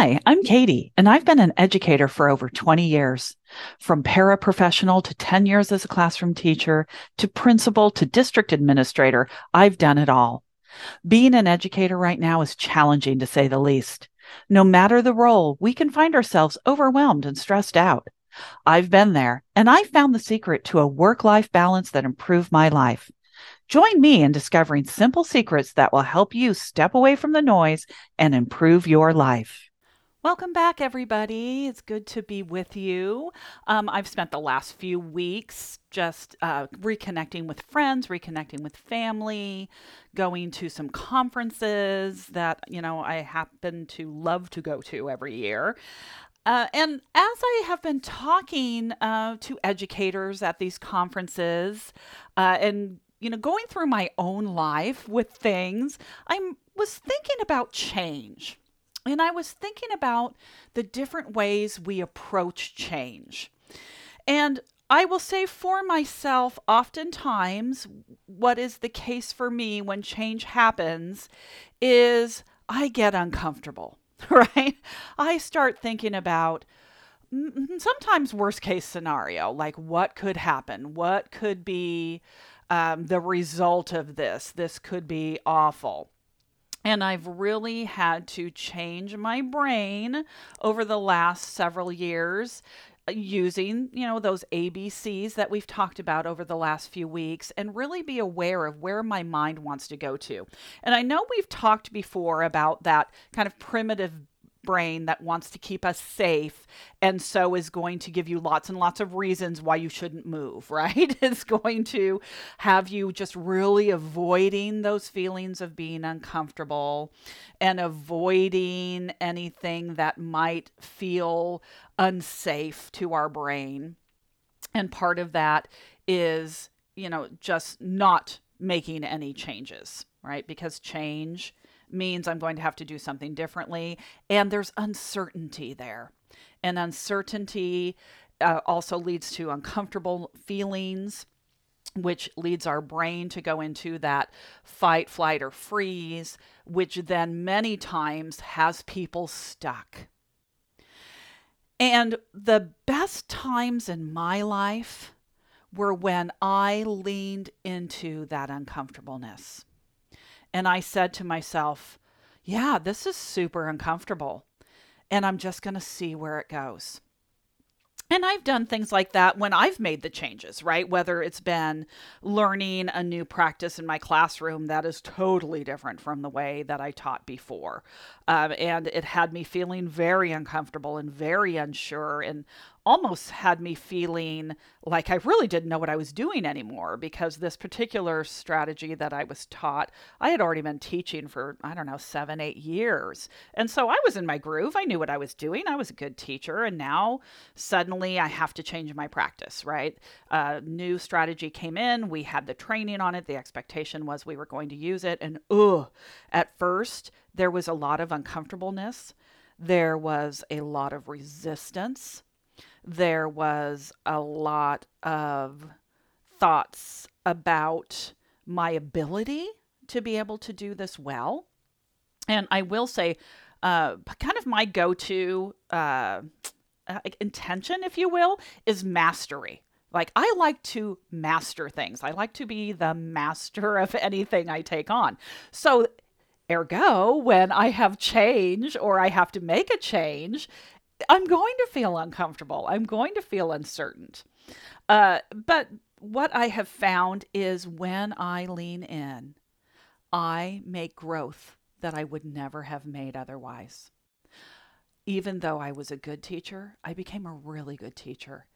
Hi, I'm Katie, and I've been an educator for over 20 years. From paraprofessional to 10 years as a classroom teacher to principal to district administrator, I've done it all. Being an educator right now is challenging to say the least. No matter the role, we can find ourselves overwhelmed and stressed out. I've been there, and I found the secret to a work life balance that improved my life. Join me in discovering simple secrets that will help you step away from the noise and improve your life. Welcome back, everybody. It's good to be with you. Um, I've spent the last few weeks just uh, reconnecting with friends, reconnecting with family, going to some conferences that, you know, I happen to love to go to every year. Uh, and as I have been talking uh, to educators at these conferences uh, and you know, going through my own life with things, I was thinking about change. And I was thinking about the different ways we approach change. And I will say for myself, oftentimes, what is the case for me when change happens is I get uncomfortable, right? I start thinking about sometimes worst case scenario, like what could happen? What could be um, the result of this? This could be awful. And I've really had to change my brain over the last several years uh, using, you know, those ABCs that we've talked about over the last few weeks and really be aware of where my mind wants to go to. And I know we've talked before about that kind of primitive brain that wants to keep us safe and so is going to give you lots and lots of reasons why you shouldn't move, right? It's going to have you just really avoiding those feelings of being uncomfortable and avoiding anything that might feel unsafe to our brain. And part of that is, you know, just not making any changes, right? Because change means I'm going to have to do something differently. And there's uncertainty there. And uncertainty uh, also leads to uncomfortable feelings, which leads our brain to go into that fight, flight, or freeze, which then many times has people stuck. And the best times in my life were when I leaned into that uncomfortableness. And I said to myself, yeah, this is super uncomfortable. And I'm just going to see where it goes. And I've done things like that when I've made the changes, right? Whether it's been learning a new practice in my classroom that is totally different from the way that I taught before. Um, and it had me feeling very uncomfortable and very unsure and almost had me feeling like I really didn't know what I was doing anymore because this particular strategy that I was taught, I had already been teaching for, I don't know, seven, eight years. And so I was in my groove. I knew what I was doing. I was a good teacher. And now suddenly I have to change my practice, right? A new strategy came in. We had the training on it. The expectation was we were going to use it. And, ugh, at first, there was a lot of uncomfortableness. There was a lot of resistance there was a lot of thoughts about my ability to be able to do this well. And I will say, uh, kind of my go to uh, uh, intention, if you will, is mastery. Like, I like to master things. I like to be the master of anything I take on. So, ergo, when I have change or I have to make a change, I'm going to feel uncomfortable. I'm going to feel uncertain. Uh, but what I have found is when I lean in, I make growth that I would never have made otherwise. Even though I was a good teacher, I became a really good teacher.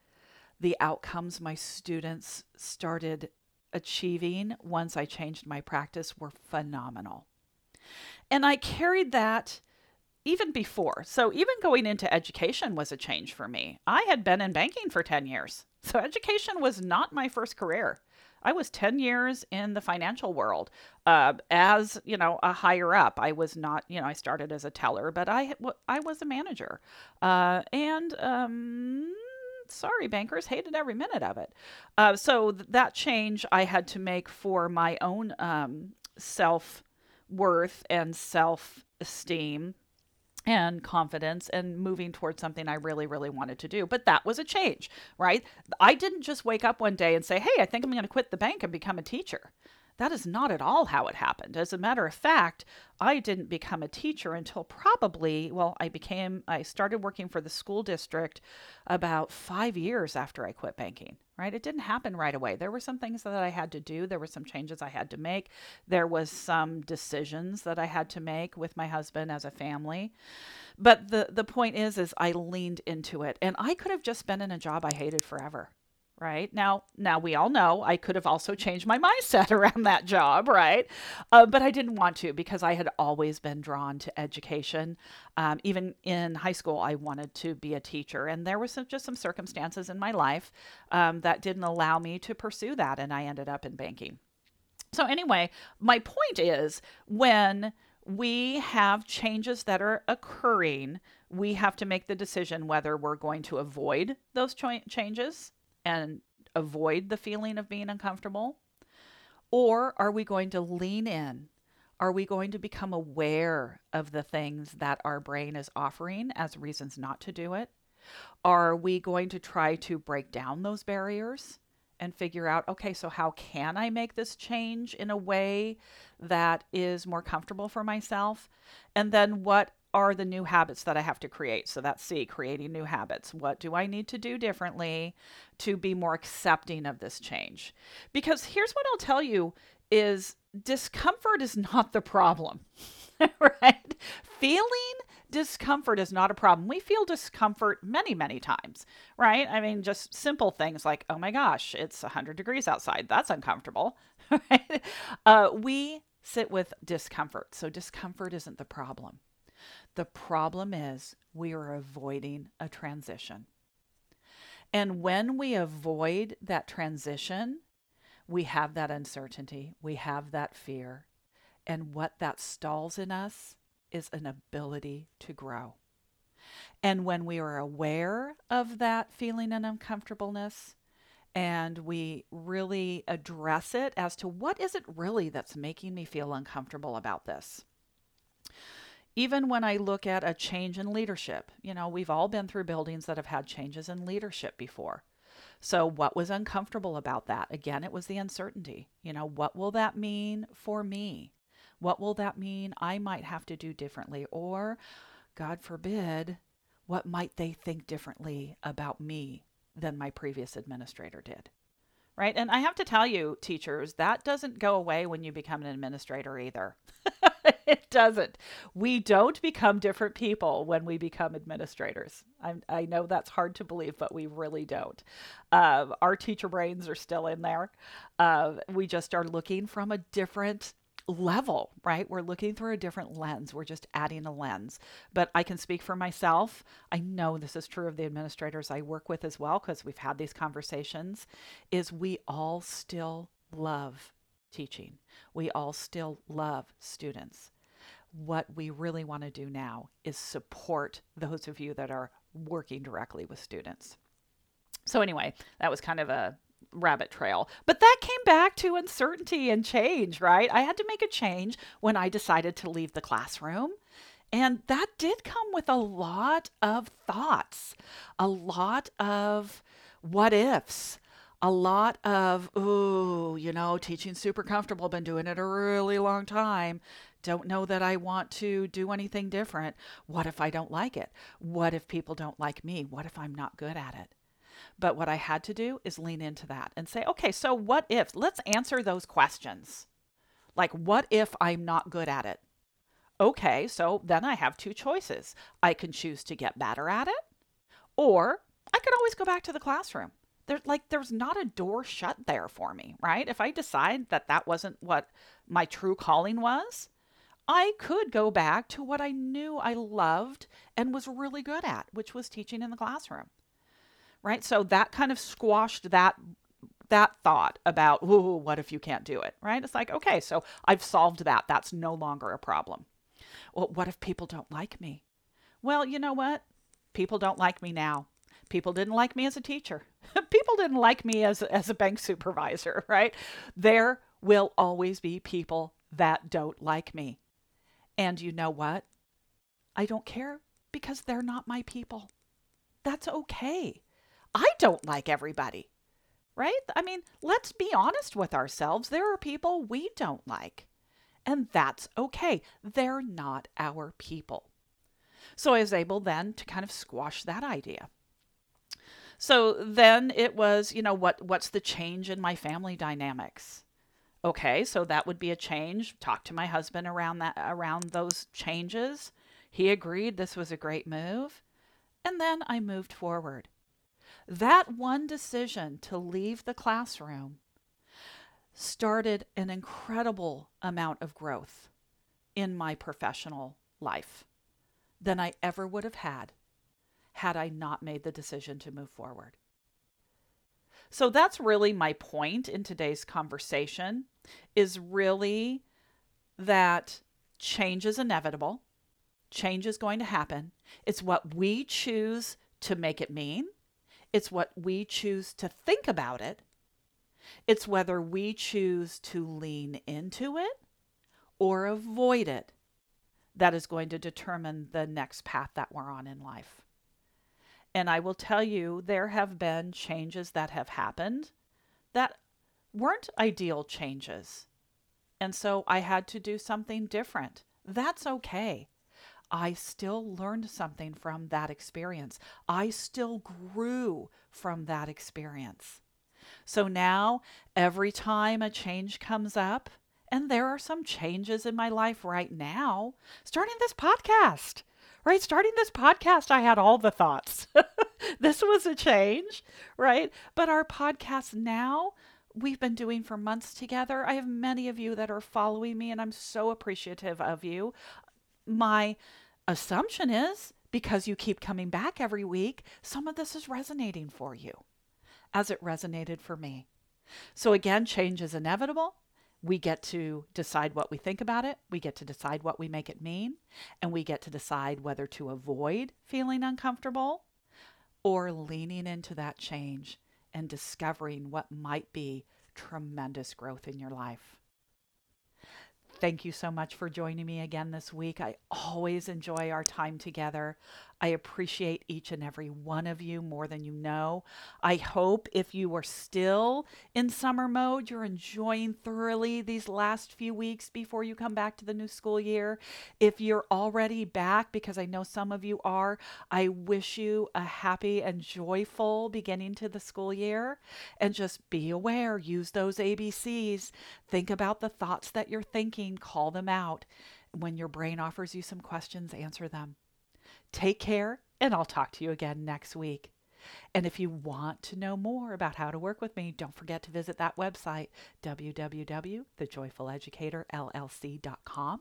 The outcomes my students started achieving once I changed my practice were phenomenal. And I carried that even before. So even going into education was a change for me. I had been in banking for 10 years. So education was not my first career. I was 10 years in the financial world uh, as, you know, a higher up. I was not, you know, I started as a teller, but I, I was a manager. Uh, and, um, sorry, bankers hated every minute of it. Uh, so th- that change I had to make for my own um, self worth and self esteem and confidence and moving towards something I really, really wanted to do. But that was a change, right? I didn't just wake up one day and say, hey, I think I'm going to quit the bank and become a teacher. That is not at all how it happened. As a matter of fact, I didn't become a teacher until probably, well, I became, I started working for the school district about five years after I quit banking, right? It didn't happen right away. There were some things that I had to do, there were some changes I had to make, there was some decisions that I had to make with my husband as a family. But the, the point is, is I leaned into it and I could have just been in a job I hated forever right? Now now we all know i could have also changed my mindset around that job right? Uh, but i didn't want to because i had always been drawn to education. Um, even in high school i wanted to be a teacher and there was some, just some circumstances in my life um, that didn't allow me to pursue that and i ended up in banking. So anyway my point is when we have changes that are occurring we have to make the decision whether we're going to avoid those cho- changes and avoid the feeling of being uncomfortable? Or are we going to lean in? Are we going to become aware of the things that our brain is offering as reasons not to do it? Are we going to try to break down those barriers and figure out, okay, so how can I make this change in a way that is more comfortable for myself? And then what are the new habits that I have to create? So that's C, creating new habits. What do I need to do differently to be more accepting of this change? Because here's what I'll tell you is discomfort is not the problem. right? Feeling discomfort is not a problem. We feel discomfort many, many times, right? I mean, just simple things like, oh my gosh, it's 100 degrees outside. That's uncomfortable, right? Uh, we sit with discomfort. So, discomfort isn't the problem. The problem is we are avoiding a transition. And when we avoid that transition, we have that uncertainty, we have that fear. And what that stalls in us is an ability to grow. And when we are aware of that feeling and uncomfortableness, and we really address it as to what is it really that's making me feel uncomfortable about this even when I look at a change in leadership, you know, we've all been through buildings that have had changes in leadership before. So, what was uncomfortable about that? Again, it was the uncertainty. You know, what will that mean for me? What will that mean I might have to do differently? Or, God forbid, what might they think differently about me than my previous administrator did? Right. And I have to tell you, teachers, that doesn't go away when you become an administrator either. it doesn't. We don't become different people when we become administrators. i i know that's hard to believe, but we really don't. Uh, our teacher brains are still in there. Uh, we just are looking from a different level, right? We're looking through a different lens. We're just adding a lens. But I can speak for myself. I know this is true of the administrators I work with as well because we've had these conversations is we all still love teaching. We all still love students. What we really want to do now is support those of you that are working directly with students. So, anyway, that was kind of a rabbit trail. But that came back to uncertainty and change, right? I had to make a change when I decided to leave the classroom. And that did come with a lot of thoughts, a lot of what ifs, a lot of, ooh, you know, teaching super comfortable, been doing it a really long time. Don't know that I want to do anything different. What if I don't like it? What if people don't like me? What if I'm not good at it? But what I had to do is lean into that and say, okay, so what if? Let's answer those questions. Like, what if I'm not good at it? Okay, so then I have two choices. I can choose to get better at it, or I could always go back to the classroom there's like there's not a door shut there for me, right? If I decide that that wasn't what my true calling was, I could go back to what I knew I loved and was really good at, which was teaching in the classroom. Right? So that kind of squashed that that thought about, "Ooh, what if you can't do it?" Right? It's like, "Okay, so I've solved that. That's no longer a problem." Well, what if people don't like me? Well, you know what? People don't like me now. People didn't like me as a teacher. people didn't like me as, as a bank supervisor, right? There will always be people that don't like me. And you know what? I don't care because they're not my people. That's okay. I don't like everybody, right? I mean, let's be honest with ourselves. There are people we don't like, and that's okay. They're not our people. So I was able then to kind of squash that idea. So then it was, you know, what what's the change in my family dynamics? Okay, so that would be a change. Talk to my husband around that around those changes. He agreed this was a great move. And then I moved forward. That one decision to leave the classroom started an incredible amount of growth in my professional life than I ever would have had had I not made the decision to move forward. So that's really my point in today's conversation is really that change is inevitable. Change is going to happen. It's what we choose to make it mean. It's what we choose to think about it. It's whether we choose to lean into it or avoid it that is going to determine the next path that we're on in life. And I will tell you, there have been changes that have happened that weren't ideal changes. And so I had to do something different. That's okay. I still learned something from that experience. I still grew from that experience. So now, every time a change comes up, and there are some changes in my life right now, starting this podcast, right? Starting this podcast, I had all the thoughts. this was a change, right? But our podcast now, we've been doing for months together. I have many of you that are following me, and I'm so appreciative of you. My assumption is because you keep coming back every week, some of this is resonating for you as it resonated for me. So, again, change is inevitable we get to decide what we think about it, we get to decide what we make it mean, and we get to decide whether to avoid feeling uncomfortable or leaning into that change and discovering what might be tremendous growth in your life. Thank you so much for joining me again this week. I always enjoy our time together. I appreciate each and every one of you more than you know. I hope if you are still in summer mode, you're enjoying thoroughly these last few weeks before you come back to the new school year. If you're already back, because I know some of you are, I wish you a happy and joyful beginning to the school year. And just be aware, use those ABCs. Think about the thoughts that you're thinking, call them out. When your brain offers you some questions, answer them. Take care, and I'll talk to you again next week. And if you want to know more about how to work with me, don't forget to visit that website, www.thejoyfuleducatorllc.com,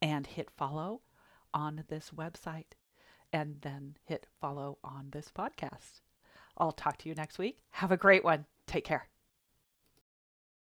and hit follow on this website, and then hit follow on this podcast. I'll talk to you next week. Have a great one. Take care.